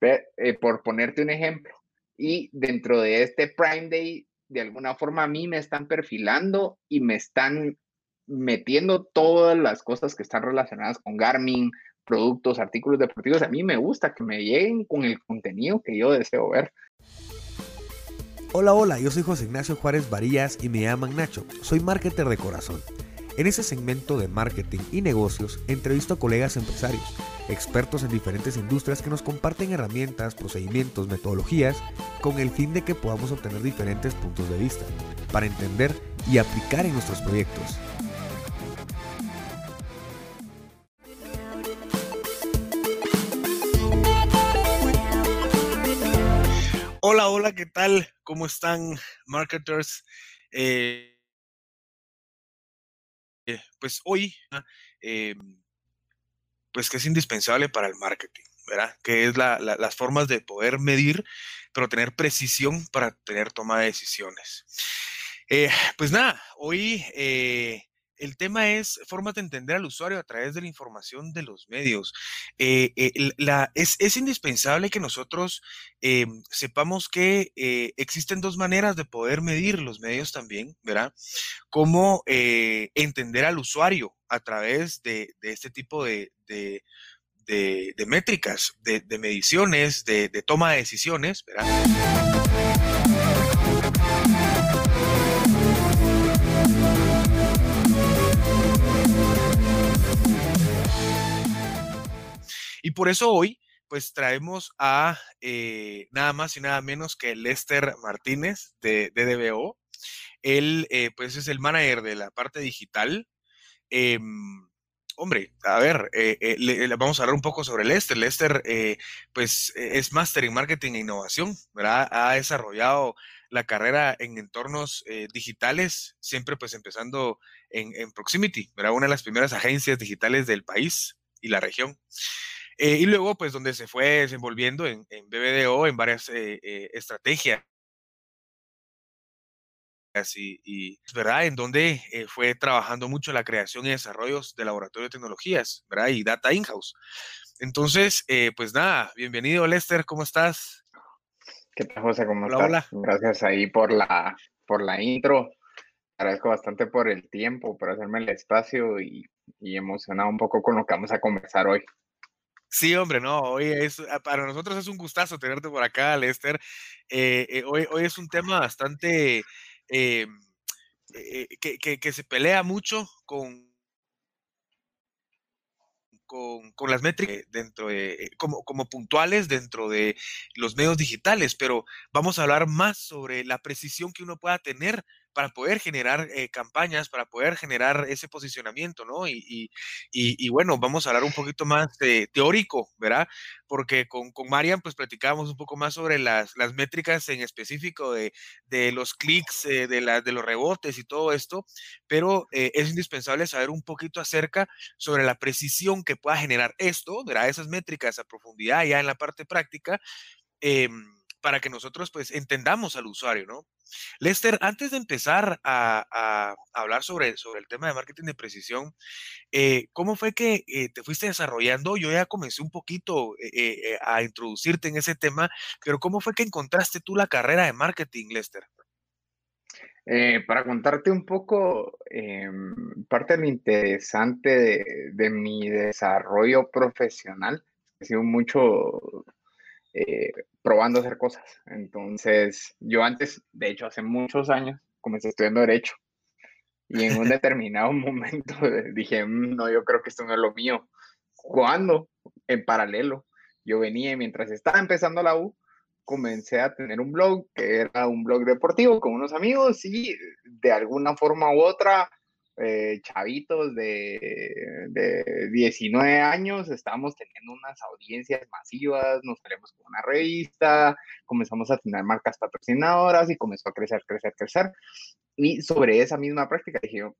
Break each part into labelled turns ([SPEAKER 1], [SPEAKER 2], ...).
[SPEAKER 1] eh, por ponerte un ejemplo. Y dentro de este Prime Day, de alguna forma a mí me están perfilando y me están metiendo todas las cosas que están relacionadas con Garmin, productos, artículos deportivos. A mí me gusta que me lleguen con el contenido que yo deseo ver.
[SPEAKER 2] Hola, hola, yo soy José Ignacio Juárez Varillas y me llaman Nacho. Soy marketer de corazón. En ese segmento de marketing y negocios entrevisto a colegas empresarios, expertos en diferentes industrias que nos comparten herramientas, procedimientos, metodologías con el fin de que podamos obtener diferentes puntos de vista para entender y aplicar en nuestros proyectos. Hola, hola, ¿qué tal? ¿Cómo están, marketers? Eh, pues hoy, eh, pues que es indispensable para el marketing, ¿verdad? Que es las formas de poder medir, pero tener precisión para tener toma de decisiones. Eh, pues nada, hoy el tema es formas de entender al usuario a través de la información de los medios. Eh, eh, es, indispensable que nosotros eh, sepamos que existen dos maneras de poder medir los medios también, ¿verdad? Cómo entender al usuario a través de, este tipo de, métricas, de, mediciones, de, toma de decisiones, ¿verdad? Y por eso hoy, pues traemos a eh, nada más y nada menos que Lester Martínez de DDBO. Él, eh, pues, es el manager de la parte digital. Em, hombre, a ver, eh, vamos a hablar un poco sobre Lester. Lester, pues, es máster en marketing e innovación, ¿verdad? Ha desarrollado la carrera en entornos digitales, siempre pues empezando en, Proximity. Una de las primeras agencias digitales del país y la región. Eh, y luego, pues, donde se fue desenvolviendo en, BBDO, en varias eh, eh, estrategias. Y, y, ¿verdad? En donde fue trabajando mucho la creación y desarrollo de laboratorio de tecnologías, ¿verdad? Y data in-house. Entonces, pues nada, bienvenido Lester, ¿cómo estás?
[SPEAKER 1] ¿Qué tal, José? ¿Cómo estás? Gracias ahí por la, por la intro. Agradezco bastante por el tiempo, por hacerme el espacio y, y emocionado un poco con lo que vamos a conversar hoy.
[SPEAKER 2] Sí, hombre, no, hoy es, ah, para nosotros es un gustazo tenerte por acá, Lester. Eh, eh, hoy, hoy es un tema bastante eh, que, que, se pelea mucho con, con, con, las métricas dentro de, como, como puntuales dentro de los medios digitales, pero vamos a hablar más sobre la precisión que uno pueda tener para poder generar eh, campañas, para poder generar ese posicionamiento, ¿no? Y, bueno, vamos a hablar un poquito más teórico, ¿verdad? Porque con, Marian, pues platicábamos un poco más sobre las, métricas en específico de, los clics, eh, de, los rebotes y todo esto, pero eh, es indispensable saber un poquito acerca sobre la precisión que pueda generar esto, ¿verdad? Esas métricas a profundidad ya en la parte práctica. Em, para que nosotros pues entendamos al usuario, ¿no? Lester, antes de empezar a, hablar sobre, sobre el tema de marketing de precisión, eh, ¿cómo fue que eh, te fuiste desarrollando? Yo ya comencé un poquito eh, a introducirte en ese tema, pero ¿cómo fue que encontraste tú la carrera de marketing, Lester?
[SPEAKER 1] para contarte un poco, parte de lo interesante de mi desarrollo profesional, ha sido mucho eh, probando hacer cosas. Entonces, yo antes, de hecho, hace muchos años, comencé estudiando Derecho. Y en un determinado momento dije, mm, no, yo creo que esto no es lo mío. Cuando, en paralelo, yo venía y mientras estaba empezando la U, comencé a tener un blog que era un blog deportivo con unos amigos y de alguna forma u otra eh, chavitos de, de, 19 años, estábamos teniendo unas audiencias masivas, nos salimos con una revista, comenzamos a tener marcas patrocinadoras y comenzó a crecer, crecer, crecer. Y sobre esa misma práctica dije,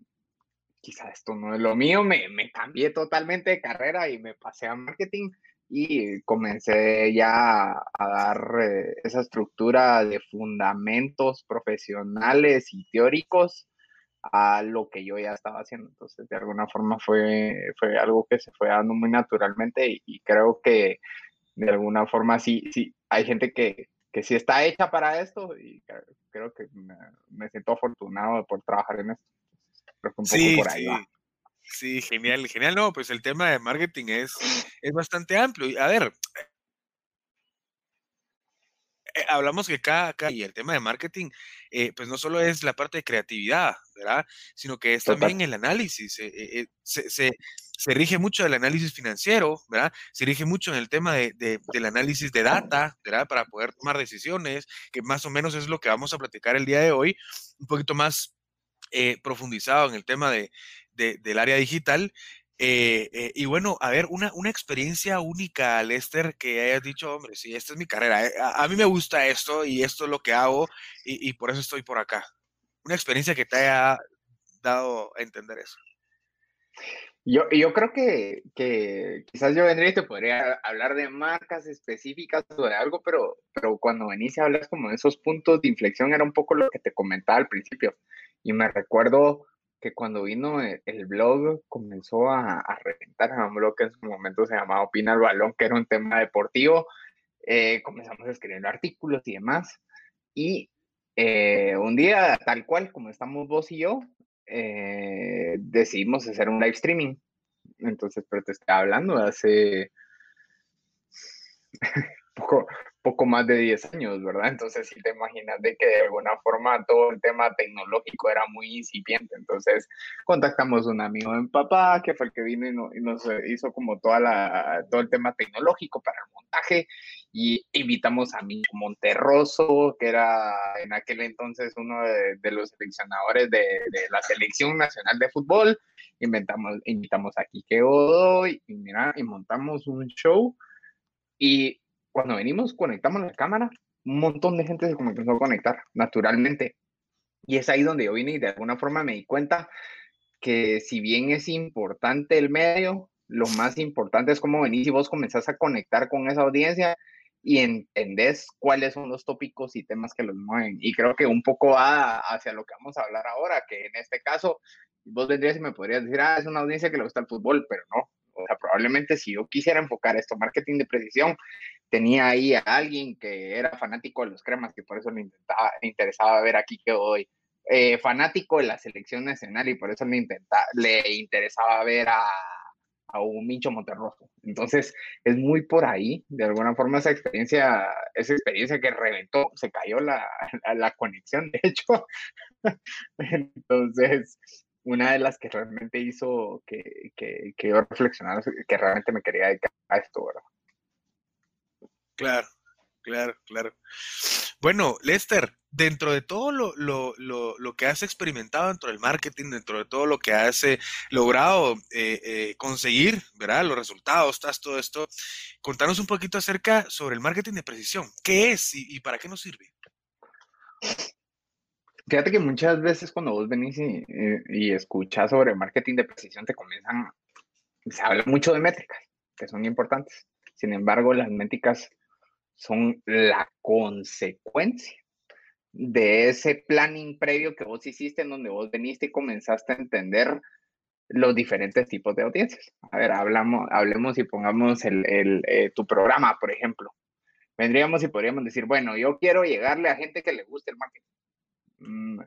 [SPEAKER 1] quizá esto no es lo mío, me, me cambié totalmente de carrera y me pasé a marketing y comencé ya a dar eh, esa estructura de fundamentos profesionales y teóricos a lo que yo ya estaba haciendo. Entonces, de alguna forma fue, fue algo que se fue dando muy naturalmente y, creo que de alguna forma sí, sí, hay gente que, que sí está hecha para esto y creo que me, siento afortunado poder trabajar en esto. Creo que un
[SPEAKER 2] sí, poco por ahí sí. Sí, genial, genial. No, pues el tema de marketing es, es bastante amplio. A ver, eh, hablamos que cada, y el tema de marketing, eh, pues no solo es la parte de creatividad, ¿verdad? Sino que es también el análisis. Eh, se, se, se, rige mucho del análisis financiero, ¿verdad? Se rige mucho en el tema de, del análisis de data, ¿verdad? Para poder tomar decisiones, que más o menos es lo que vamos a platicar el día de hoy, un poquito más profundizado en el tema de, del área digital. Eh, eh, y bueno, a ver, una, una experiencia única, Lester, que hayas dicho, hombre, sí, esta es mi carrera, eh, a, mí me gusta esto y esto es lo que hago y, por eso estoy por acá. Una experiencia que te haya dado a entender eso.
[SPEAKER 1] Yo, yo creo que, que quizás yo vendría y te podría hablar de marcas específicas o de algo, pero, pero cuando venís y hablas como de esos puntos de inflexión era un poco lo que te comentaba al principio. Y me recuerdo que cuando vino e, el, blog comenzó a, a, reventar, un blog que en su momento se llamaba Opina el Balón, que era un tema deportivo, eh, comenzamos a escribir artículos y demás, y eh, un día, tal cual como estamos vos y yo, eh, decidimos hacer un live streaming. Entonces, pero te estaba hablando hace poco, poco más de 10 años, ¿verdad? Entonces, si te imaginas de que de alguna forma todo el tema tecnológico era muy incipiente. Entonces, contactamos a un amigo de papá, que fue el que vino y, nos hizo como toda la, todo el tema tecnológico para el montaje, y invitamos a Micho Monterroso, que era en aquel entonces uno de, los seleccionadores de, la Selección Nacional de Fútbol, inventamos, invitamos a Kike Godoy, y mira, y montamos un show, y cuando venimos, conectamos la cámara, un montón de gente se comenzó a conectar naturalmente. Y es ahí donde yo vine y de alguna forma me di cuenta que si bien es importante el medio, lo más importante es cómo venís y vos comenzás a conectar con esa audiencia y entendés cuáles son los tópicos y temas que los mueven. Y creo que un poco va hacia lo que vamos a hablar ahora, que en este caso vos vendrías y me podrías decir, ah, es una audiencia que le gusta el fútbol, pero no. O sea, probablemente si yo quisiera enfocar esto, marketing de precisión, tenía ahí a alguien que era fanático de los cremas, que por eso le, intentaba, interesaba ver aquí que hoy. Eh, fanático de la selección nacional y por eso le, le interesaba ver a, a un Mincho Monterroso. Entonces, es muy por ahí, de alguna forma, esa experiencia, esa experiencia que reventó, se cayó la, la conexión, de hecho. Entonces, una de las que realmente hizo que, que, que yo reflexionara, que realmente me quería dedicar a esto, ¿verdad?
[SPEAKER 2] Claro, claro, claro. Bueno, Lester, dentro de todo lo, lo, lo, lo, que has experimentado dentro del marketing, dentro de todo lo que has eh, logrado eh, eh, conseguir, ¿verdad? Los resultados, todo esto, contanos un poquito acerca sobre el marketing de precisión. ¿Qué es y, para qué nos sirve?
[SPEAKER 1] Fíjate que muchas veces cuando vos venís y, y escuchas sobre marketing de precisión te comienzan, se habla mucho de métricas, que son importantes. Sin embargo, las métricas son la consecuencia de ese planning previo que vos hiciste en donde vos veniste y comenzaste a entender los diferentes tipos de audiencias. A ver, hablamos, hablemos y pongamos el, el eh, tu programa, por ejemplo. Vendríamos y podríamos decir, bueno, yo quiero llegarle a gente que le guste el marketing. Mm,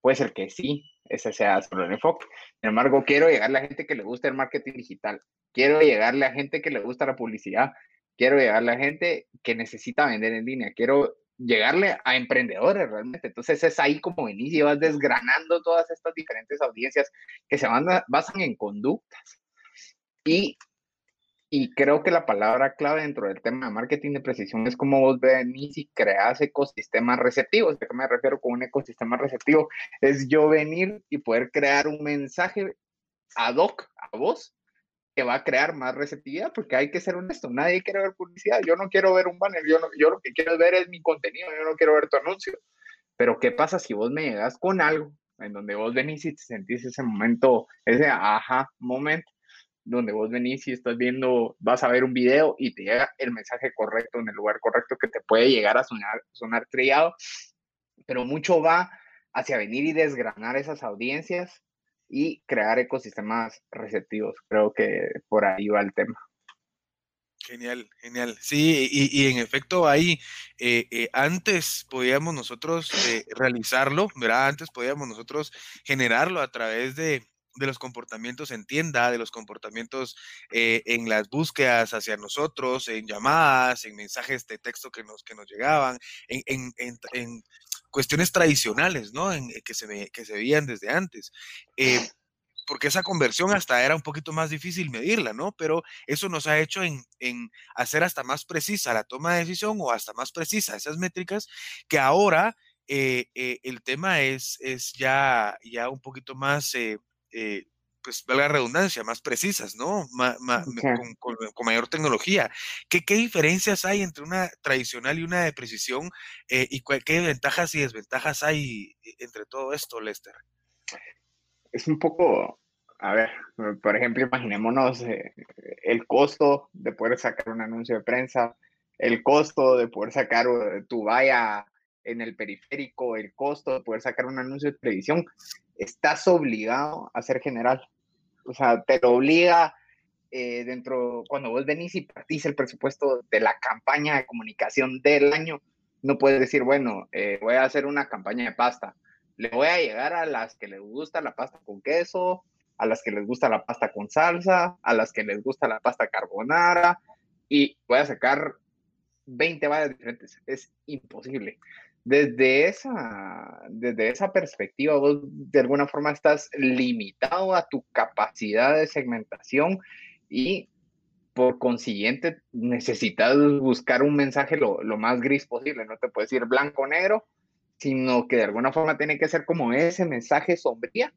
[SPEAKER 1] puede ser que sí, ese sea solo el enfoque. Sin embargo, quiero llegarle a gente que le guste el marketing digital. Quiero llegarle a gente que le gusta la publicidad quiero llegarle a gente que necesita vender en línea, quiero llegarle a emprendedores realmente. Entonces es ahí como venís y vas desgranando todas estas diferentes audiencias que se basan en conductas. Y, y creo que la palabra clave dentro del tema de marketing de precisión es cómo vos venís y creas ecosistemas receptivos. ¿A qué me refiero con un ecosistema receptivo? Es yo venir y poder crear un mensaje ad hoc a vos que va a crear más receptividad, porque hay que ser honesto, nadie quiere ver publicidad, yo no quiero ver un banner, yo, no, yo lo que quiero ver es mi contenido, yo no quiero ver tu anuncio. Pero ¿qué pasa si vos me llegas con algo en donde vos venís y te sentís ese momento, ese ajá momento, donde vos venís y estás viendo, vas a ver un video y te llega el mensaje correcto en el lugar correcto que te puede llegar a sonar, sonar trillado, pero mucho va hacia venir y desgranar esas audiencias y crear ecosistemas receptivos. Creo que por ahí va el tema.
[SPEAKER 2] Genial, genial. Sí, y, en efecto ahí, eh, eh, antes podíamos nosotros eh, realizarlo, ¿verdad? Antes podíamos nosotros generarlo a través de, los comportamientos en tienda, de los comportamientos en las búsquedas hacia nosotros, en llamadas, en mensajes de texto que nos, que nos llegaban, en, en, cuestiones tradicionales, ¿no? En, que, se, que se veían desde antes porque esa conversión hasta era un poquito más difícil medirla, ¿no? Pero eso nos ha hecho en, hacer hasta más precisa la toma de decisión o hasta más precisa esas métricas, que ahora eh, eh, el tema es, es ya, ya un poquito más, eh, pues valga redundancia, más precisas, ¿no? con, mayor tecnología. ¿Qué, ¿Qué, diferencias hay entre una tradicional y una de precisión? ¿Y qué ventajas y desventajas hay entre todo esto, Lester?
[SPEAKER 1] es un poco, a ver, por ejemplo, imaginémonos eh, el costo de poder sacar un anuncio de prensa, el costo de poder sacar eh, tu valla en el periférico, el costo de poder sacar un anuncio de televisión, estás obligado a ser general. O sea, te lo obliga eh, dentro, cuando vos venís y partís el presupuesto de la campaña de comunicación del año, no puedes decir, bueno, voy a hacer una campaña de pasta le voy a llegar a las que les gusta la pasta con queso, a las que les gusta la pasta con salsa, a las que les gusta la pasta carbonara, y voy a sacar 20 vallas diferentes. Es imposible. Desde esa, desde esa perspectiva, vos de alguna forma estás limitado a tu capacidad de segmentación y por consiguiente necesitas buscar un mensaje lo, lo más gris posible. No te puedes ir blanco o negro, sino que de alguna forma tiene que ser como ese mensaje sombría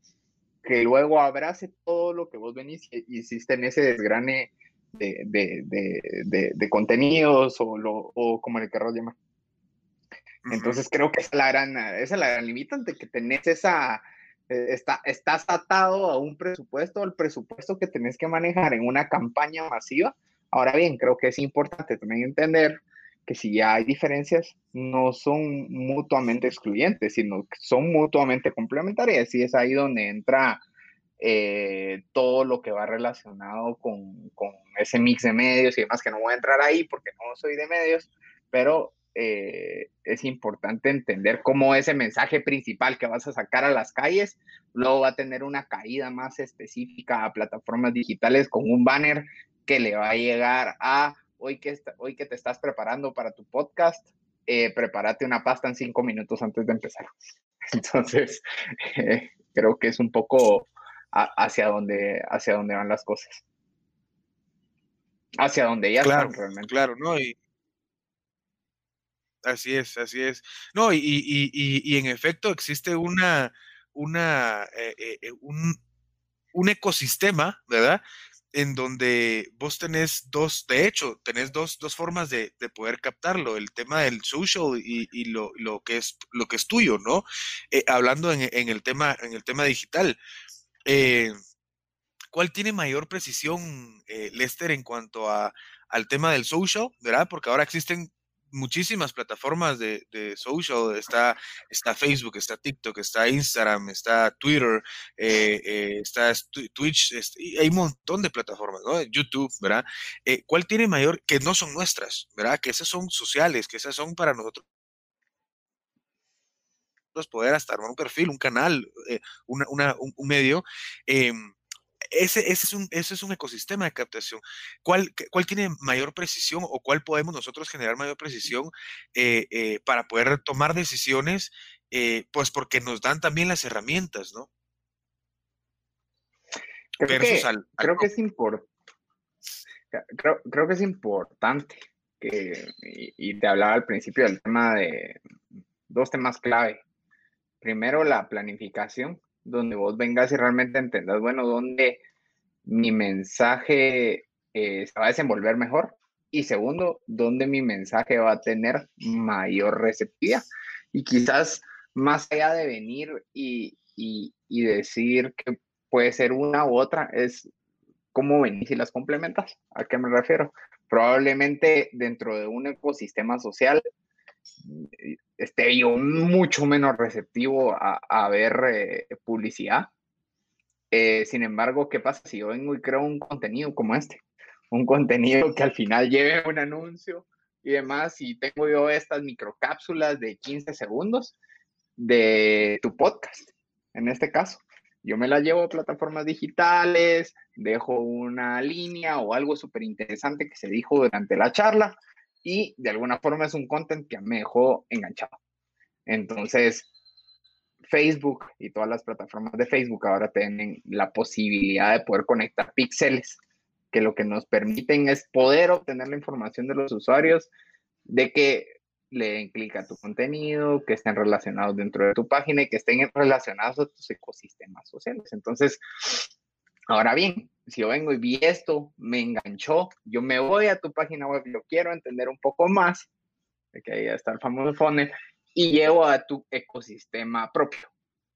[SPEAKER 1] que luego abrace todo lo que vos venís y hiciste en ese desgrane de, de, de, contenidos o, lo, o como le querrás llamar. Entonces creo que es la gran, esa es la gran limitante, que tenés esa, eh, está, estás atado a un presupuesto, el presupuesto que tenés que manejar en una campaña masiva. Ahora bien, creo que es importante también entender que si ya hay diferencias, no son mutuamente excluyentes, sino que son mutuamente complementarias. Y es ahí donde entra eh, todo lo que va relacionado con, con, ese mix de medios y demás, que no voy a entrar ahí porque no soy de medios, pero eh, es importante entender cómo ese mensaje principal que vas a sacar a las calles luego va a tener una caída más específica a plataformas digitales con un banner que le va a llegar a hoy que, hoy que te estás preparando para tu podcast, eh, prepárate una pasta en cinco minutos antes de empezar. Entonces, eh, creo que es un poco hacia, donde, hacia donde van las cosas. Hacia donde ya
[SPEAKER 2] claro,
[SPEAKER 1] están realmente.
[SPEAKER 2] Claro, ¿no? Y, así es, así es. No, y, y, y, en efecto existe una, una, eh, un, un ecosistema, ¿verdad? en donde vos tenés dos, de hecho, tenés dos, dos formas de, de, poder captarlo, el tema del social y, y lo, lo, que es, lo que es tuyo, ¿no? Eh, hablando en, en, el tema, en el tema digital. Eh, ¿Cuál tiene mayor precisión, eh, Lester, en cuanto a, al tema del social, verdad? Porque ahora existen muchísimas plataformas de, de, social, está, está Facebook, está TikTok, está Instagram, está Twitter, eh, eh, está Twitch, hay un montón de plataformas, ¿no? YouTube, ¿verdad? Eh, ¿Cuál tiene mayor, que no son nuestras, ¿verdad? Que esas son sociales, que esas son para nosotros poder hasta armar un perfil, un canal, una, una, un, un, medio. Ese, ese, es un, ese es un ecosistema de captación. ¿Cuál, ¿Cuál tiene mayor precisión o cuál podemos nosotros generar mayor precisión eh, eh, para poder tomar decisiones? Eh, pues porque nos dan también las herramientas, ¿no?
[SPEAKER 1] Creo, que, creo que, es importante. Creo, creo, que es importante que, y, y te hablaba al principio del tema de dos temas clave. Primero, la planificación donde vos vengas y realmente entendas, bueno, dónde mi mensaje eh, se va a desenvolver mejor. Y segundo, dónde mi mensaje va a tener mayor receptividad. Y quizás más allá de venir y, y, y decir que puede ser una u otra, es cómo venís y las complementas. ¿A qué me refiero? Probablemente dentro de un ecosistema social esté yo mucho menos receptivo a, ver eh, publicidad. Eh, sin embargo, ¿qué pasa si yo vengo y creo un contenido como este? un contenido que al final lleve un anuncio y demás. Y tengo yo estas microcápsulas de 15 segundos de tu podcast, en este caso. Yo me la llevo a plataformas digitales, dejo una línea o algo súper interesante que se dijo durante la charla y de alguna forma es un content que me dejó enganchado. Entonces, Facebook y todas las plataformas de Facebook ahora tienen la posibilidad de poder conectar píxeles, que lo que nos permiten es poder obtener la información de los usuarios de que le den clic a tu contenido, que estén relacionados dentro de tu página y que estén relacionados a tus ecosistemas sociales. Entonces, ahora bien, si yo vengo y vi esto, me enganchó, yo me voy a tu página web, yo quiero entender un poco más, de que ahí está el famoso funnel, y llevo a tu ecosistema propio,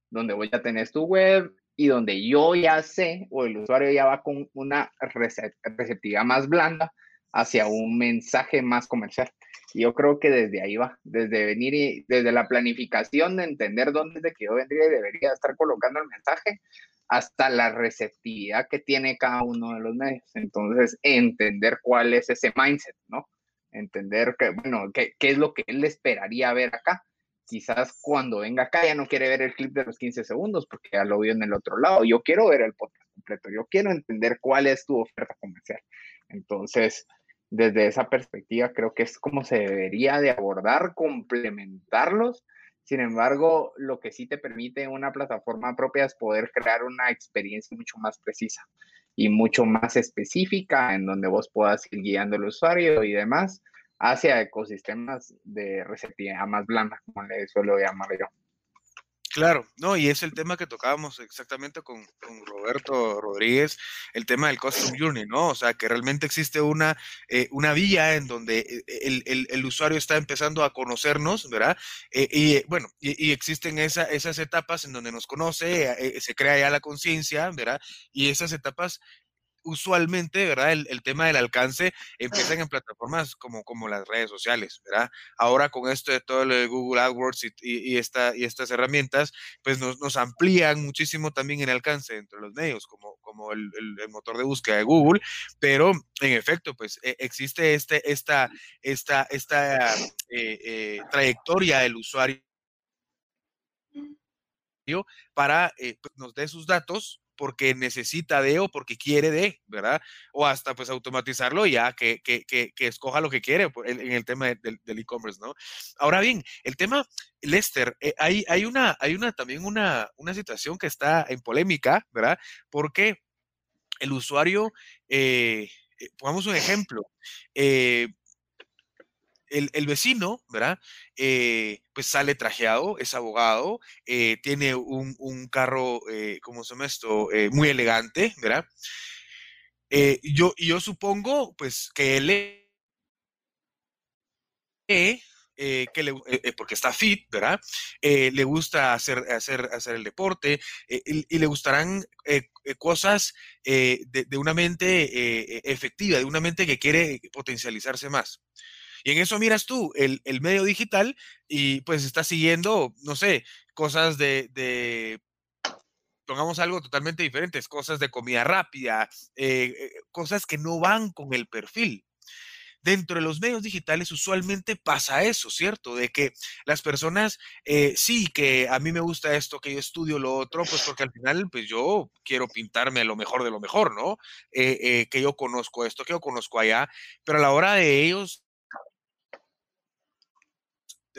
[SPEAKER 1] donde voy a tener tu web y donde yo ya sé o el usuario ya va con una receptividad más blanda hacia un mensaje más comercial. Y yo creo que desde ahí va, desde venir y desde la planificación de entender dónde es de que yo vendría y debería estar colocando el mensaje, hasta la receptividad que tiene cada uno de los medios. Entonces, entender cuál es ese mindset, ¿no? Entender que, bueno, qué, es lo que él esperaría ver acá. Quizás cuando venga acá ya no quiere ver el clip de los 15 segundos porque ya lo vio en el otro lado. Yo quiero ver el podcast completo. Yo quiero entender cuál es tu oferta comercial. Entonces, desde esa perspectiva creo que es como se debería de abordar, complementarlos. Sin embargo, lo que sí te permite una plataforma propia es poder crear una experiencia mucho más precisa y mucho más específica en donde vos puedas ir guiando al usuario y demás hacia ecosistemas de receptividad más blanda, como le suelo llamar yo.
[SPEAKER 2] Claro, no, y es el tema que tocábamos exactamente con, Roberto Rodríguez, el tema del Custom Journey, ¿no? O sea, que realmente existe una, eh, una vía en donde eh, el, el, usuario está empezando a conocernos, ¿verdad? Eh, y bueno, y, existen esa, esas etapas en donde nos conoce, se crea ya la conciencia, ¿verdad? Y esas etapas usualmente, ¿verdad? El, tema del alcance empiezan en plataformas como, como las redes sociales, ¿verdad? Ahora con esto de todo el Google AdWords y, esta, y estas herramientas, pues nos, nos, amplían muchísimo también el alcance entre los medios, como, como el, motor de búsqueda de Google, pero en efecto, pues e, existe este, esta, esta, esta eh, eh, trayectoria del usuario para eh, pues, nos dé sus datos porque necesita de o porque quiere de, ¿verdad? O hasta pues automatizarlo ya que, que, que, que escoja lo que quiere en, el tema del e-commerce, ¿no? Ahora bien, el tema, Lester, eh, hay, hay, una, hay una también una, una situación que está en polémica, ¿verdad? Porque el usuario, eh, eh, pongamos un ejemplo, el, vecino, ¿verdad? Eh, pues sale trajeado, es abogado, eh, tiene un, carro, eh, ¿cómo se llama esto? muy elegante, ¿verdad? yo, yo supongo, pues, que él que le, porque está fit, ¿verdad? le gusta hacer, hacer, hacer el deporte y, le gustarán cosas de, de, una mente efectiva, de una mente que quiere potencializarse más. Y en eso miras tú el, medio digital y pues estás siguiendo, no sé, cosas de, de pongamos algo totalmente diferente, cosas de comida rápida, eh, eh, cosas que no van con el perfil. Dentro de los medios digitales usualmente pasa eso, ¿cierto? De que las personas, eh, sí, que a mí me gusta esto, que yo estudio lo otro, pues porque al final, pues yo quiero pintarme lo mejor de lo mejor, ¿no? que yo conozco esto, que yo conozco allá, pero a la hora de ellos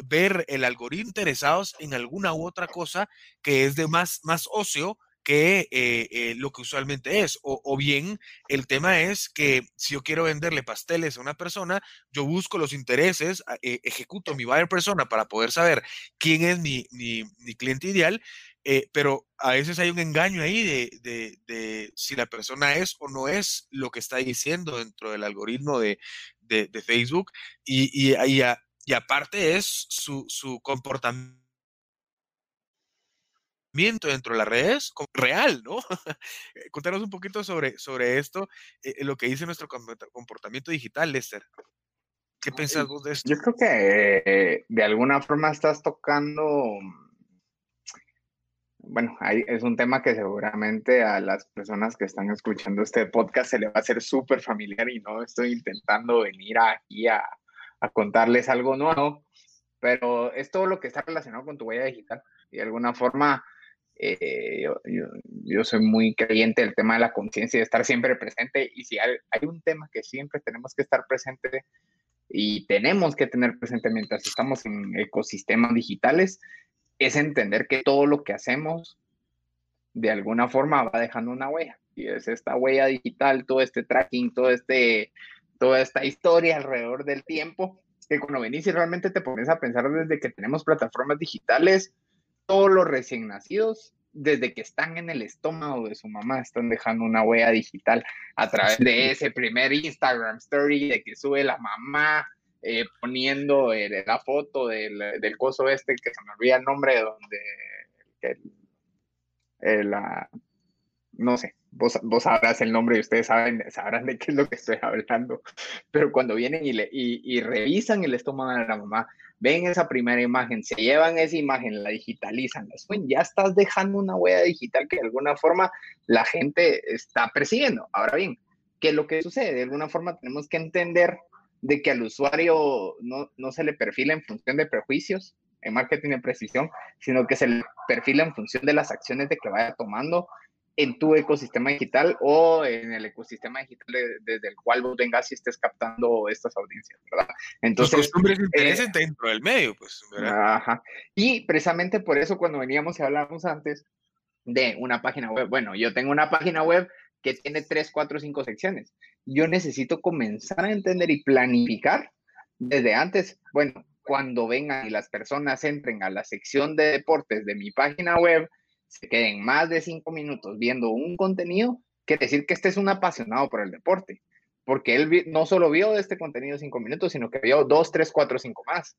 [SPEAKER 2] ver el algoritmo interesados en alguna u otra cosa que es de más, más ocio que eh, eh, lo que usualmente es. O, bien el tema es que si yo quiero venderle pasteles a una persona, yo busco los intereses, eh, ejecuto mi buyer persona para poder saber quién es mi, mi, cliente ideal, pero a veces hay un engaño ahí de, de, si la persona es o no es lo que está diciendo dentro del algoritmo de, Facebook y, y, y, y aparte es su, su comportamiento dentro de las redes real, ¿no? Eh, Contanos un poquito sobre, sobre esto, eh, lo que dice nuestro comportamiento digital, Lester. ¿Qué piensas vos de esto?
[SPEAKER 1] Yo creo que de alguna forma estás tocando bueno, es un tema que seguramente a las personas que están escuchando este podcast se le va a hacer súper familiar y no estoy intentando venir aquí a, a, contarles algo nuevo, pero es todo lo que está relacionado con tu huella digital. Y de alguna forma, eh, yo, yo, soy muy creyente del tema de la conciencia y de estar siempre presente. Y si hay, hay un tema que siempre tenemos que estar presente y tenemos que tener presente mientras estamos en ecosistemas digitales, es entender que todo lo que hacemos de alguna forma va dejando una huella. Y es esta huella digital, todo este tracking, todo este, toda esta historia alrededor del tiempo, que cuando venís y realmente te pones a pensar desde que tenemos plataformas digitales, todos los recién nacidos, desde que están en el estómago de su mamá, están dejando una huella digital a través de ese primer Instagram story de que sube la mamá eh, poniendo la foto del, del, coso este, que se me olvida el nombre, donde el, la, no sé, vos, vos, sabrás el nombre y ustedes saben, sabrán de qué es lo que estoy hablando, pero cuando vienen y, le, y, revisan el estómago de la mamá, ven esa primera imagen, se llevan esa imagen, la digitalizan, ya estás dejando una huella digital que de alguna forma la gente está persiguiendo. Ahora bien, ¿qué es lo que sucede? De alguna forma tenemos que entender de que al usuario no, no se le perfila en función de prejuicios en marketing de precisión, sino que se le perfila en función de las acciones de que vaya tomando en tu ecosistema digital o en el ecosistema digital desde el cual vos vengas y estés captando estas audiencias, ¿verdad?
[SPEAKER 2] Entonces, Los costumbres intereses eh, dentro del medio, pues,
[SPEAKER 1] ¿verdad? Ajá. Y precisamente por eso cuando veníamos y hablábamos antes de una página web, bueno, yo tengo una página web que tiene tres, cuatro, cinco secciones yo necesito comenzar a entender y planificar desde antes, bueno, cuando vengan y las personas entren a la sección de deportes de mi página web, se queden más de cinco minutos viendo un contenido, quiere decir que este es un apasionado por el deporte, porque él no solo vio este contenido cinco minutos, sino que vio dos, tres, cuatro, cinco más.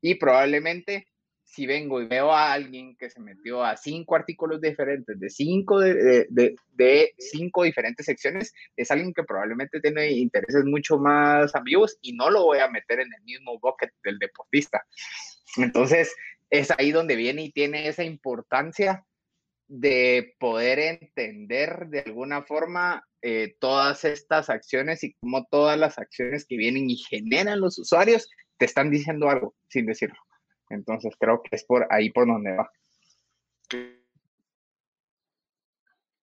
[SPEAKER 1] Y probablemente si vengo y veo a alguien que se metió a cinco artículos diferentes de cinco, de, de, cinco diferentes secciones, es alguien que probablemente tiene intereses mucho más ambiguos y no lo voy a meter en el mismo bucket del deportista. Entonces, es ahí donde viene y tiene esa importancia de poder entender de alguna forma eh, todas estas acciones y cómo todas las acciones que vienen y generan los usuarios te están diciendo algo sin decirlo. Entonces creo que es por ahí por donde va.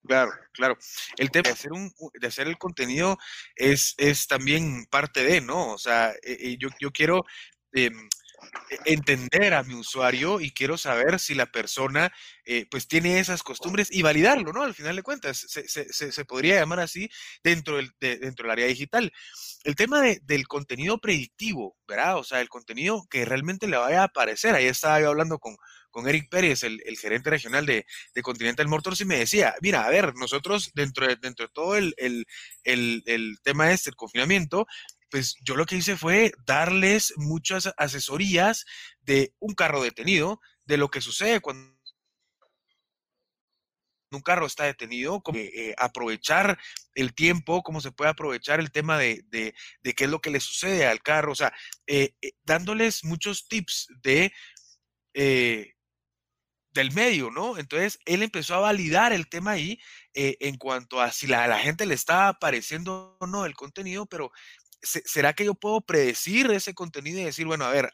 [SPEAKER 2] Claro, claro. El tema de hacer, un, de hacer el contenido es, es también parte de, ¿no? O sea, eh, yo, yo quiero em, e, entender a mi usuario y quiero saber si la persona eh, pues tiene esas costumbres y validarlo, ¿no? Al final de cuentas, se, se, se podría llamar así dentro del, dentro del área digital. El tema de, del contenido predictivo, ¿verdad? O sea, el contenido que realmente le vaya a aparecer. Ahí estaba yo hablando con, con Eric Pérez, el, el gerente regional de, de, Continental Motors, y me decía, mira, a ver, nosotros dentro de, dentro de todo el, el, el tema este, el confinamiento, pues yo lo que hice fue darles muchas asesorías de un carro detenido, de lo que sucede cuando un carro está detenido, como, eh, aprovechar el tiempo, cómo se puede aprovechar el tema de, de, qué es lo que le sucede al carro, o sea, eh, eh, dándoles muchos tips de eh, del medio, ¿no? Entonces él empezó a validar el tema ahí en cuanto a si la, la gente le está apareciendo o no el contenido, pero ¿será que yo puedo predecir ese contenido y decir, bueno, a ver,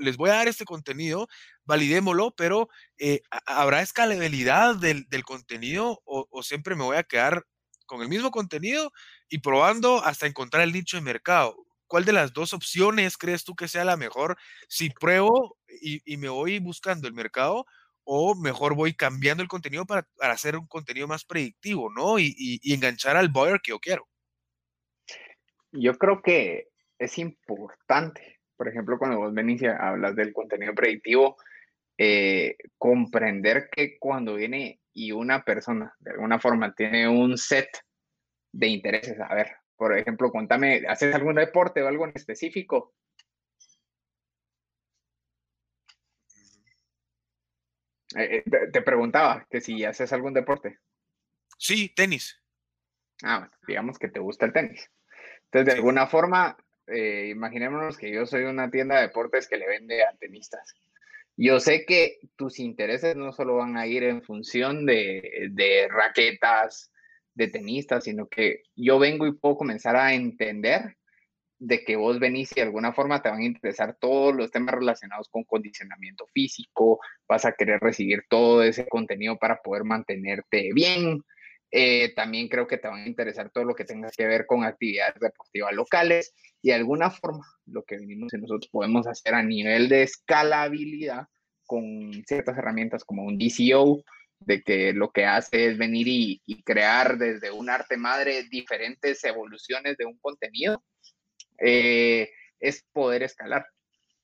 [SPEAKER 2] les voy a dar este contenido, validémoslo, pero eh, ¿habrá escalabilidad del, contenido o, siempre me voy a quedar con el mismo contenido y probando hasta encontrar el nicho de mercado? ¿Cuál de las dos opciones crees tú que sea la mejor? Si pruebo y, me voy buscando el mercado o mejor voy cambiando el contenido para, hacer un contenido más predictivo, ¿no? Y enganchar al buyer que yo quiero
[SPEAKER 1] yo creo que es importante, por ejemplo, cuando vos venís y hablas del contenido predictivo, eh, comprender que cuando viene y una persona de alguna forma tiene un set de intereses, a ver, por ejemplo, contame, ¿haces algún deporte o algo en específico? Eh, te, te, preguntaba que si haces algún deporte.
[SPEAKER 2] Sí, tenis.
[SPEAKER 1] Ah, bueno, digamos que te gusta el tenis. Entonces, de alguna forma, eh, imaginémonos que yo soy una tienda de deportes que le vende a tenistas. yo sé que tus intereses no solo van a ir en función de, de raquetas, de tenistas, sino que yo vengo y puedo comenzar a entender de que vos venís y de alguna forma te van a interesar todos los temas relacionados con condicionamiento físico, vas a querer recibir todo ese contenido para poder mantenerte bien. Eh, también creo que te van a interesar todo lo que tenga que ver con actividades deportivas locales y de alguna forma lo que venimos y nosotros podemos hacer a nivel de escalabilidad con ciertas herramientas como un DCO, de que lo que hace es venir y, crear desde un arte madre diferentes evoluciones de un contenido eh, es poder escalar.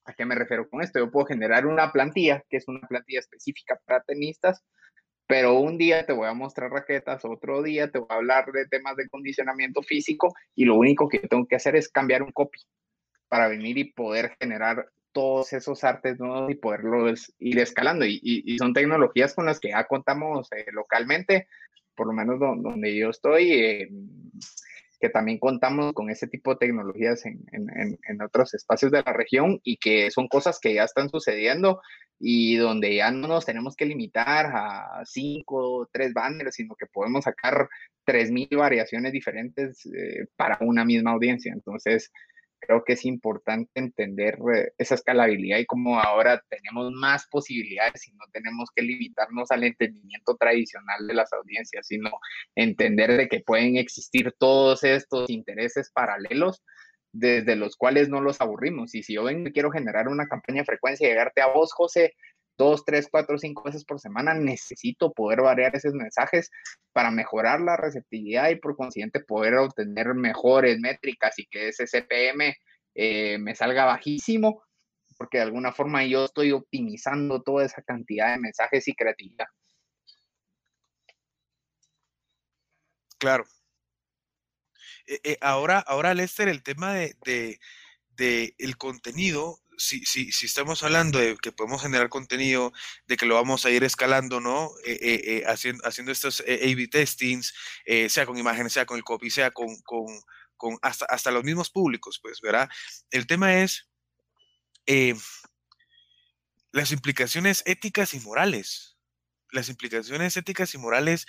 [SPEAKER 1] ¿A qué me refiero con esto? Yo puedo generar una plantilla, que es una plantilla específica para tenistas, pero un día te voy a mostrar raquetas, otro día te voy a hablar de temas de condicionamiento físico y lo único que tengo que hacer es cambiar un copy para venir y poder generar todos esos artes nuevos y poderlos ir escalando. Y, son tecnologías con las que ya contamos eh, localmente, por lo menos donde yo estoy. Eh, que también contamos con ese tipo de tecnologías en, en, en, otros espacios de la región y que son cosas que ya están sucediendo y donde ya no nos tenemos que limitar a cinco, o tres banners, sino que podemos sacar tres mil variaciones diferentes eh, para una misma audiencia. Entonces, creo que es importante entender eh, esa escalabilidad y cómo ahora tenemos más posibilidades y no tenemos que limitarnos al entendimiento tradicional de las audiencias, sino entender de que pueden existir todos estos intereses paralelos desde los cuales no los aburrimos. Y si yo vengo y quiero generar una campaña de frecuencia y llegarte a vos, José, dos, tres, cuatro, cinco veces por semana, necesito poder variar esos mensajes para mejorar la receptividad y por consiguiente poder obtener mejores métricas y que ese CPM eh, me salga bajísimo, porque de alguna forma yo estoy optimizando toda esa cantidad de mensajes y creatividad.
[SPEAKER 2] Claro. Eh, eh, ahora, ahora, Lester, el tema de, el contenido si, estamos hablando de que podemos generar contenido, de que lo vamos a ir escalando, ¿no? Eh, haciendo, estos A-B testings, sea con imágenes, sea con el copy, sea con hasta, hasta, los mismos públicos, pues, ¿verdad? El tema es las implicaciones éticas y morales. Las implicaciones éticas y morales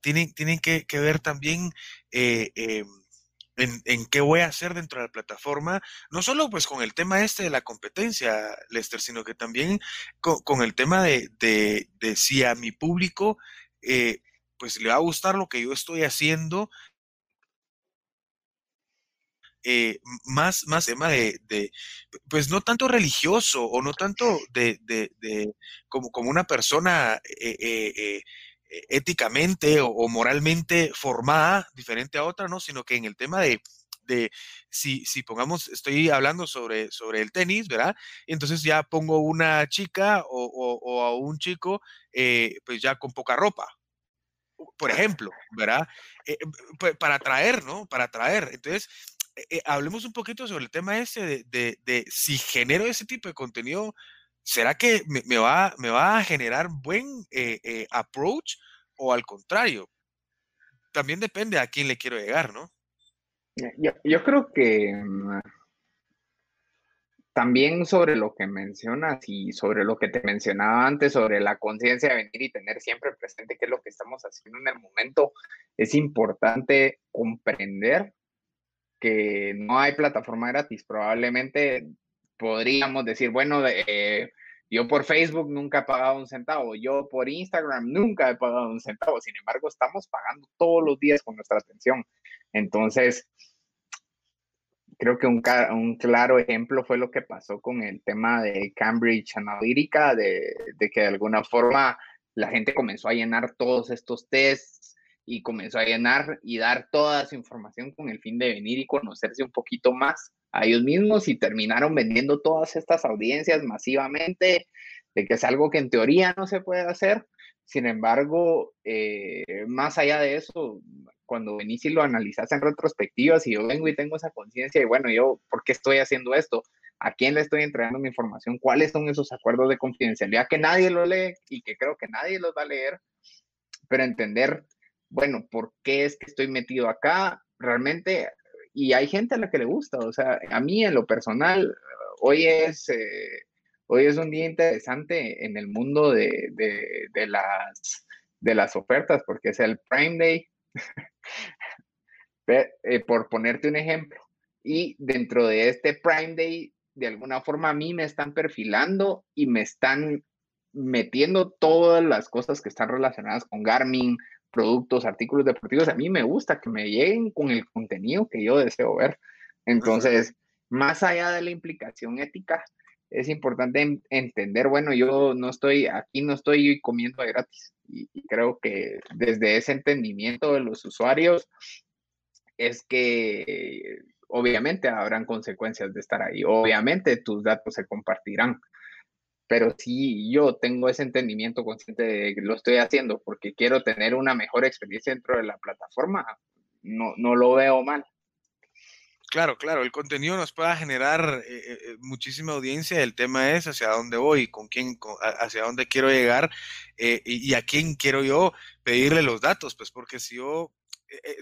[SPEAKER 2] tienen, tienen que, ver también em, en, qué voy a hacer dentro de la plataforma, no solo pues con el tema este de la competencia, Lester, sino que también con, el tema de, de, si a mi público eh, pues le va a gustar lo que yo estoy haciendo. Eh, más, más tema de, de, pues no tanto religioso o no tanto de, de como, como una persona eh, eh, éticamente o, moralmente formada, diferente a otra, ¿no? Sino que en el tema de, de si, si pongamos, estoy hablando sobre, sobre el tenis, ¿verdad? Entonces ya pongo una chica o, o, a un chico, pues ya con poca ropa, por ejemplo, ¿verdad? Eh, para atraer, ¿no? Para atraer. Entonces, hablemos un poquito sobre el tema ese de, si genero ese tipo de contenido ¿será que me, va, me va a generar buen eh, eh, approach o al contrario? También depende a quién le quiero llegar, ¿no?
[SPEAKER 1] Yo, creo que mm, también sobre lo que mencionas y sobre lo que te mencionaba antes, sobre la conciencia de venir y tener siempre presente qué es lo que estamos haciendo en el momento, es importante comprender que no hay plataforma gratis. Probablemente podríamos decir, bueno, eh, yo por Facebook nunca he pagado un centavo, yo por Instagram nunca he pagado un centavo, sin embargo estamos pagando todos los días con nuestra atención. Entonces, creo que un, claro ejemplo fue lo que pasó con el tema de Cambridge Analytica, de, de que de alguna forma la gente comenzó a llenar todos estos tests y comenzó a llenar y dar toda su información con el fin de venir y conocerse un poquito más a ellos mismos y terminaron vendiendo todas estas audiencias masivamente, de que es algo que en teoría no se puede hacer. Sin embargo, eh, más allá de eso, cuando venís y lo analizas en retrospectiva, si yo vengo y tengo esa conciencia y bueno, yo, ¿por qué estoy haciendo esto? ¿A quién le estoy entregando mi información? ¿Cuáles son esos acuerdos de confidencialidad que nadie lo lee y que creo que nadie los va a leer? Pero entender, bueno, ¿por qué es que estoy metido acá? Realmente y hay gente a la que le gusta, o sea, a mí en lo personal, hoy es, eh, hoy es un día interesante en el mundo de, de, las, de las ofertas porque es el Prime Day, eh, por ponerte un ejemplo. Y dentro de este Prime Day, de alguna forma a mí me están perfilando y me están metiendo todas las cosas que están relacionadas con Garmin, productos, artículos deportivos. A mí me gusta que me lleguen con el contenido que yo deseo ver. Entonces, más allá de la implicación ética, es importante entender, bueno, yo no estoy, aquí no estoy comiendo de gratis. Y, creo que desde ese entendimiento de los usuarios es que obviamente habrán consecuencias de estar ahí. Obviamente tus datos se compartirán. Pero si yo tengo ese entendimiento consciente de que lo estoy haciendo porque quiero tener una mejor experiencia dentro de la plataforma, no, no lo veo mal.
[SPEAKER 2] Claro, claro, el contenido nos pueda generar eh, eh, eh, muchísima audiencia. El tema es hacia dónde voy, con quién, hacia dónde quiero llegar y, a quién quiero yo pedirle los datos, pues porque si yo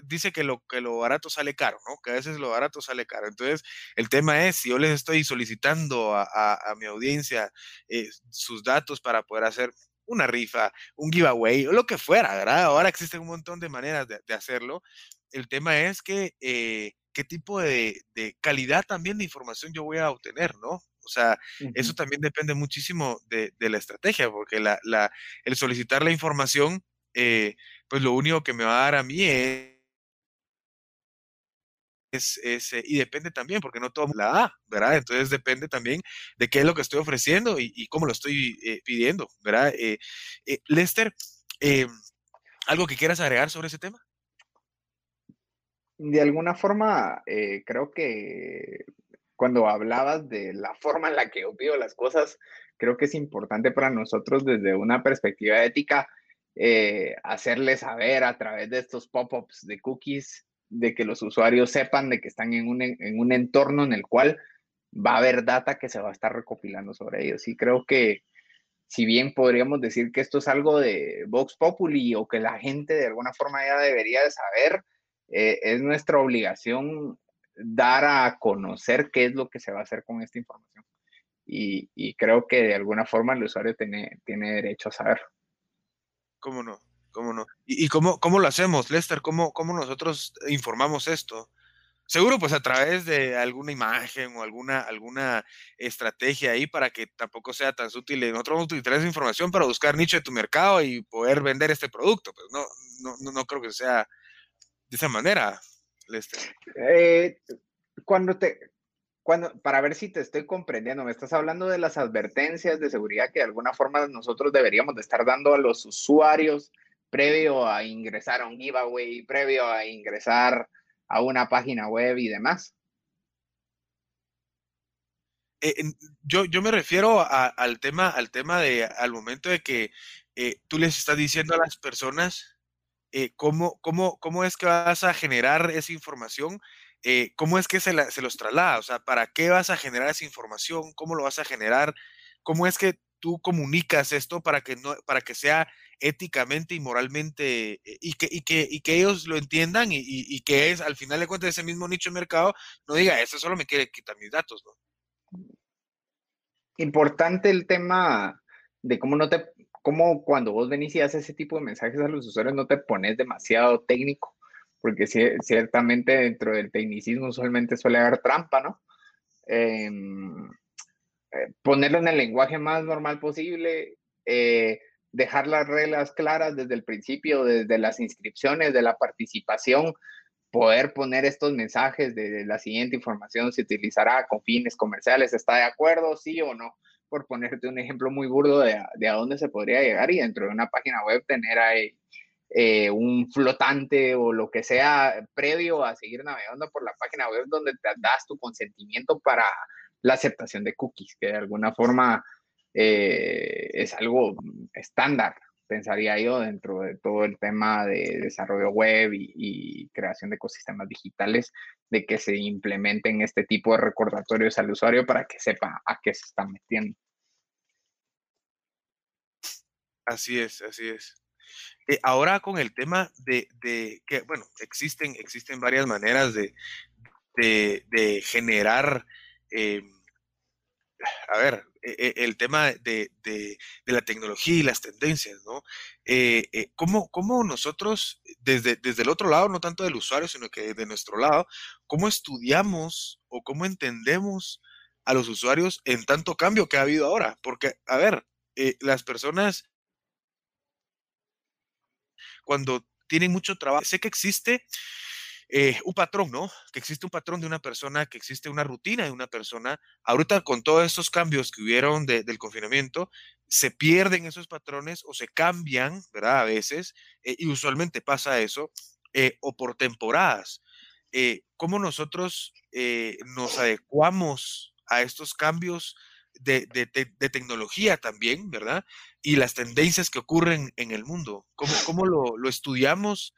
[SPEAKER 2] dice que lo, que lo barato sale caro, ¿no? Que a veces lo barato sale caro. Entonces, el tema es, si yo les estoy solicitando a, mi audiencia sus datos para poder hacer una rifa, un giveaway o lo que fuera, ¿verdad? Ahora existen un montón de maneras de, hacerlo. El tema es que qué tipo de, calidad también de información yo voy a obtener, ¿no? O sea, eso también depende muchísimo de, la estrategia, porque la, el solicitar la información, eh, pues lo único que me va a dar a mí es, es, eh, y depende también, porque no todo la da, ¿verdad? Entonces depende también de qué es lo que estoy ofreciendo y, cómo lo estoy eh, pidiendo, ¿verdad? Lester, ¿algo que quieras agregar sobre ese tema?
[SPEAKER 1] de alguna forma, eh, creo que cuando hablabas de la forma en la que yo pido las cosas, creo que es importante para nosotros desde una perspectiva ética eh, hacerles saber a través de estos pop-ups de cookies de que los usuarios sepan de que están en un, en un entorno en el cual va a haber data que se va a estar recopilando sobre ellos. Y creo que si bien podríamos decir que esto es algo de Vox Populi o que la gente de alguna forma ya debería de saber, eh, es nuestra obligación dar a conocer qué es lo que se va a hacer con esta información. Y, creo que de alguna forma el usuario tiene, tiene derecho a saber.
[SPEAKER 2] ¿Cómo no? ¿Cómo no? ¿Y, cómo, cómo, lo hacemos, Lester? ¿Cómo, ¿Cómo nosotros informamos esto? Seguro, pues a través de alguna imagen o alguna, alguna estrategia ahí para que tampoco sea tan útil. Nosotros vamos a utilizar esa información para buscar nicho de tu mercado y poder vender este producto. Pues no, no, no creo que sea de esa manera, Lester?
[SPEAKER 1] Eh, cuando te, cuando, para ver si te estoy comprendiendo, me estás hablando de las advertencias de seguridad que de alguna forma nosotros deberíamos de estar dando a los usuarios previo a ingresar a un giveaway, previo a ingresar a una página web y demás.
[SPEAKER 2] Eh, yo, yo me refiero al tema, al tema de al momento de que eh, tú les estás diciendo a las personas eh, ¿cómo, cómo, cómo es que vas a generar esa información, eh, cómo es que se, los traslada, o sea, ¿para qué vas a generar esa información? ¿Cómo lo vas a generar? ¿Cómo es que tú comunicas esto para que, no, para que sea éticamente y moralmente eh, y que, ellos lo entiendan y, que es al final de cuentas ese mismo nicho de mercado no diga, eso solo me quiere quitar mis datos.
[SPEAKER 1] Importante el tema de cómo no te como cuando vos venís y haces ese tipo de mensajes a los usuarios no te pones demasiado técnico, porque ciertamente dentro del tecnicismo usualmente suele haber trampa, ¿no? Em, eh, ponerlo en el lenguaje más normal posible, eh, dejar las reglas claras desde el principio, desde las inscripciones, de la participación, poder poner estos mensajes de la siguiente información se utilizará con fines comerciales, ¿está de acuerdo? Sí o no por ponerte un ejemplo muy burdo de, de a dónde se podría llegar y dentro de una página web tener ahí eh, un flotante o lo que sea previo a seguir navegando por la página web donde te das tu consentimiento para la aceptación de cookies, que de alguna forma eh, es algo estándar pensaría yo, dentro de todo el tema de desarrollo web y, creación de ecosistemas digitales, de que se implementen este tipo de recordatorios al usuario para que sepa a qué se está metiendo.
[SPEAKER 2] Así es, así es. Eh, ahora con el tema de, que, bueno, existen, existen varias maneras de, de, generar, em, a ver, e, e, el tema de, la tecnología y las tendencias, ¿no? Eh, eh, ¿cómo, nosotros, desde, desde el otro lado, no tanto del usuario, sino que de nuestro lado, cómo estudiamos o cómo entendemos a los usuarios en tanto cambio que ha habido ahora? Porque, a ver, eh, las personas cuando tienen mucho trabajo, sé que existe eh, un patrón, ¿no? Que existe un patrón de una persona, que existe una rutina de una persona. Ahorita con todos estos cambios que hubieron del confinamiento, se pierden esos patrones o se cambian, ¿verdad? A veces, eh, y usualmente pasa eso, eh, o por temporadas. ¿Cómo nosotros nos adecuamos a estos cambios de, tecnología también, ¿verdad? Y las tendencias que ocurren en el mundo. ¿Cómo, cómo lo, lo estudiamos?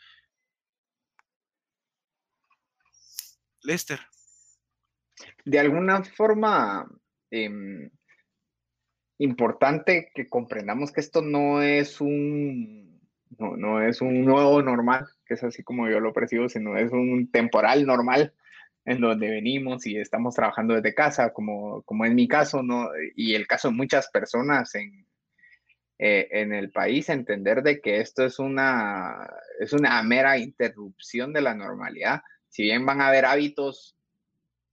[SPEAKER 2] Lester.
[SPEAKER 1] De alguna forma em, importante que comprendamos que esto no es un no, es un nuevo normal, que es así como yo lo percibo, sino es un temporal normal en donde venimos y estamos trabajando desde casa, como, como en mi caso, ¿no? y el caso de muchas personas en, eh, en el país, entender de que esto es una, es una mera interrupción de la normalidad, si bien van a haber hábitos,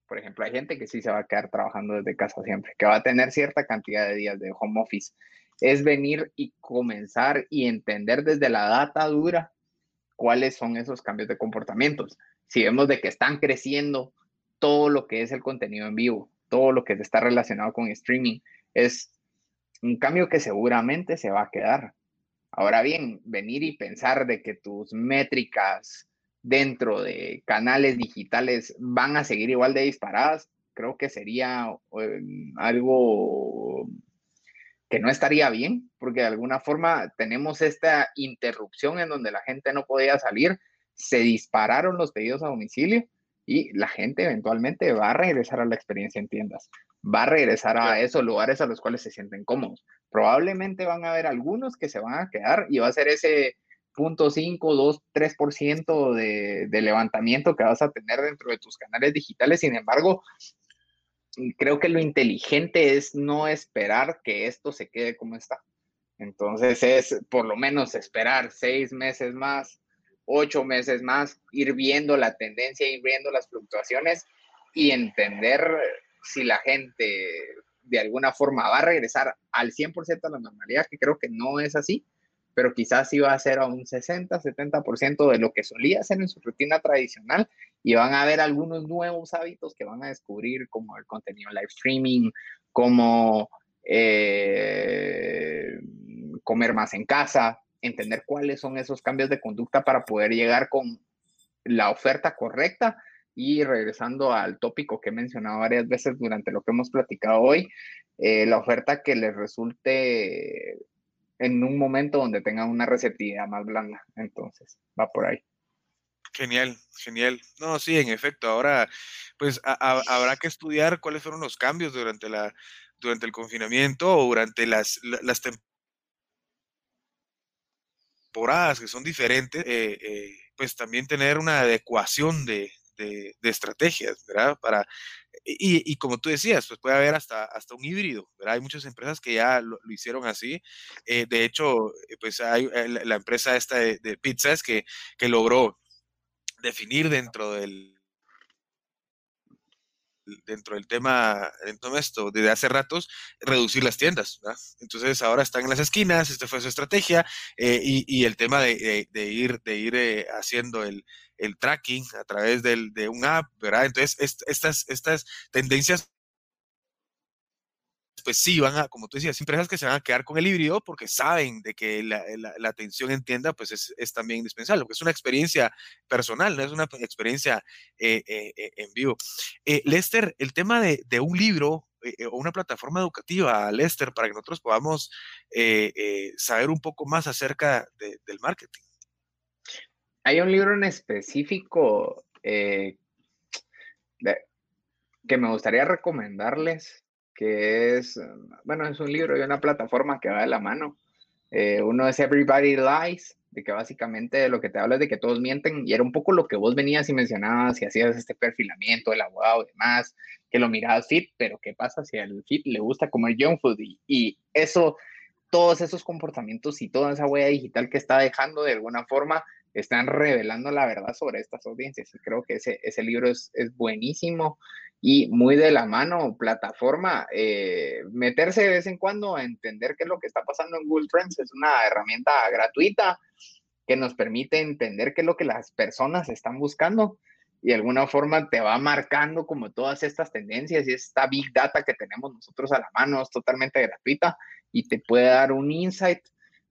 [SPEAKER 1] por ejemplo, hay gente que sí se va a quedar trabajando desde casa siempre, que va a tener cierta cantidad de días de home office, es venir y comenzar y entender desde la data dura cuáles son esos cambios de comportamientos. Si vemos de que están creciendo todo lo que es el contenido en vivo, todo lo que está relacionado con streaming, es un cambio que seguramente se va a quedar. Ahora bien, venir y pensar de que tus métricas, dentro de canales digitales van a seguir igual de disparadas, creo que sería em, algo que no estaría bien, porque de alguna forma tenemos esta interrupción en donde la gente no podía salir, se dispararon los pedidos a domicilio y la gente eventualmente va a regresar a la experiencia en tiendas, va a regresar a esos lugares a los cuales se sienten cómodos. Probablemente van a haber algunos que se van a quedar y va a ser ese 0.5, 2, 3% de, de levantamiento que vas a tener dentro de tus canales digitales. Sin embargo, creo que lo inteligente es no esperar que esto se quede como está. Entonces es por lo menos esperar seis meses más, ocho meses más, ir viendo la tendencia, ir viendo las fluctuaciones y entender si la gente de alguna forma va a regresar al 100% a la normalidad, que creo que no es así, pero quizás iba a ser a un 60, 70% de lo que solía hacer en su rutina tradicional y van a haber algunos nuevos hábitos que van a descubrir como el contenido live streaming, como eh, comer más en casa, entender cuáles son esos cambios de conducta para poder llegar con la oferta correcta y regresando al tópico que he mencionado varias veces durante lo que hemos platicado hoy, eh, la oferta que les resulte en un momento donde tengan una receptividad más blanda. Entonces, va por ahí.
[SPEAKER 2] Genial, genial. No, sí, en efecto. Ahora, pues habrá que estudiar cuáles fueron los cambios durante la durante el confinamiento o durante las, las temporadas que son diferentes, eh, eh, pues también tener una adecuación de, de, estrategias, ¿verdad? Para, y, como tú decías, pues puede haber hasta, hasta un híbrido, ¿verdad? Hay muchas empresas que ya lo, hicieron así. Eh, de hecho, eh, pues hay eh, la, empresa esta de, de pizzas que, que logró definir dentro del dentro del tema, dentro de esto, desde hace ratos, reducir las tiendas. Entonces ahora están en las esquinas, esta fue su estrategia, y, el tema de, ir, de ir haciendo el, el tracking a través del, de un app, ¿verdad? Entonces, estas, estas tendencias pues sí, van a, como tú decías, empresas que se van a quedar con el híbrido porque saben de que la, la, atención en tienda pues es, es, también indispensable, porque es una experiencia personal, no es una experiencia eh, eh, eh, en vivo. Lester, el tema de, de un libro o una plataforma educativa, Lester, para que nosotros podamos saber un poco más acerca del marketing.
[SPEAKER 1] Hay un libro en específico que me gustaría recomendarles, que es, bueno, es un libro y una plataforma que va de la mano. Eh, uno es Everybody Lies, de que básicamente lo que te habla es de que todos mienten y era un poco lo que vos venías y mencionabas y hacías este perfilamiento del abogado y demás, que lo mirabas fit, pero ¿qué pasa si al fit le gusta comer junk food? Y, y eso, todos esos comportamientos y toda esa huella digital que está dejando de alguna forma están revelando la verdad sobre estas audiencias. Y creo que ese, ese libro es, es buenísimo y muy de la mano, plataforma, eh, meterse de vez en cuando a entender qué es lo que está pasando en Google Trends es una herramienta gratuita que nos permite entender qué es lo que las personas están buscando y de alguna forma te va marcando como todas estas tendencias y esta big data que tenemos nosotros a la mano es totalmente gratuita y te puede dar un insight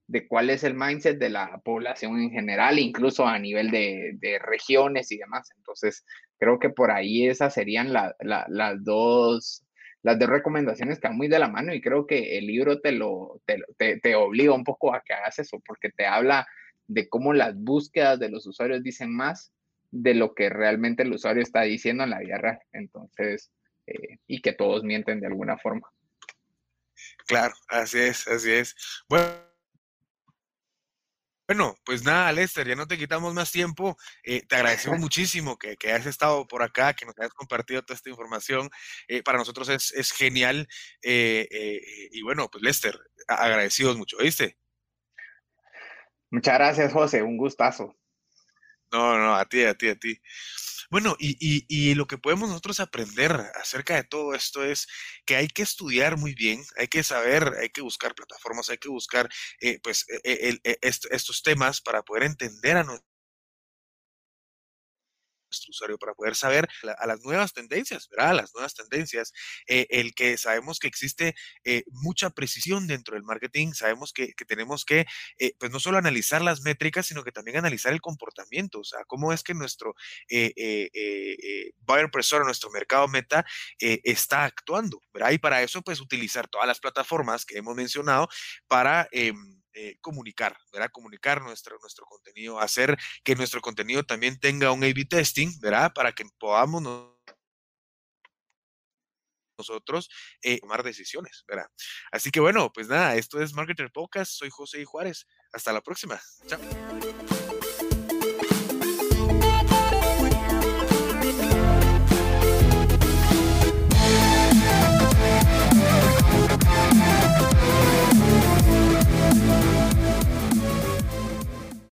[SPEAKER 1] de cuál es el mindset de la población en general, incluso a nivel de, de regiones y demás. Entonces, creo que por ahí esas serían las dos las dos recomendaciones van muy de la mano y creo que el libro te lo te, te, obliga un poco a que hagas eso porque te habla de cómo las búsquedas de los usuarios dicen más de lo que realmente el usuario está diciendo en la vida real. Entonces, eh, y que todos mienten de alguna forma.
[SPEAKER 2] Claro, así es, así es. Bueno, bueno, pues nada, Lester, ya no te quitamos más tiempo. Eh, te agradecemos muchísimo que, que, hayas estado por acá, que nos hayas compartido toda esta información. Eh, para nosotros es, es genial. Eh, y bueno, pues Lester, agradecidos mucho, ¿viste?
[SPEAKER 1] Muchas gracias, José. Un gustazo.
[SPEAKER 2] No, no, a ti, a ti, a ti. Bueno, y, y, y, lo que podemos nosotros aprender acerca de todo esto es que hay que estudiar muy bien, hay que saber, hay que buscar plataformas, hay que buscar eh, pues e, e, estos temas para poder entender a nuestro nuestro usuario para poder saber a las nuevas tendencias, ¿verdad? Las nuevas tendencias, eh, el que sabemos que existe eh, mucha precisión dentro del marketing, sabemos que, que tenemos que, eh, pues no solo analizar las métricas, sino que también analizar el comportamiento, o sea, cómo es que nuestro buyer persona, nuestro mercado meta, está actuando, ¿verdad? Y para eso, pues utilizar todas las plataformas que hemos mencionado para em, eh, comunicar, ¿verdad? Comunicar nuestro, nuestro contenido, hacer que nuestro contenido también tenga un A-B testing, ¿verdad? Para que podamos nosotros eh, tomar decisiones, ¿verdad? Así que bueno, pues nada, esto es Marketer Podcast, soy José Juárez, hasta la próxima, chao.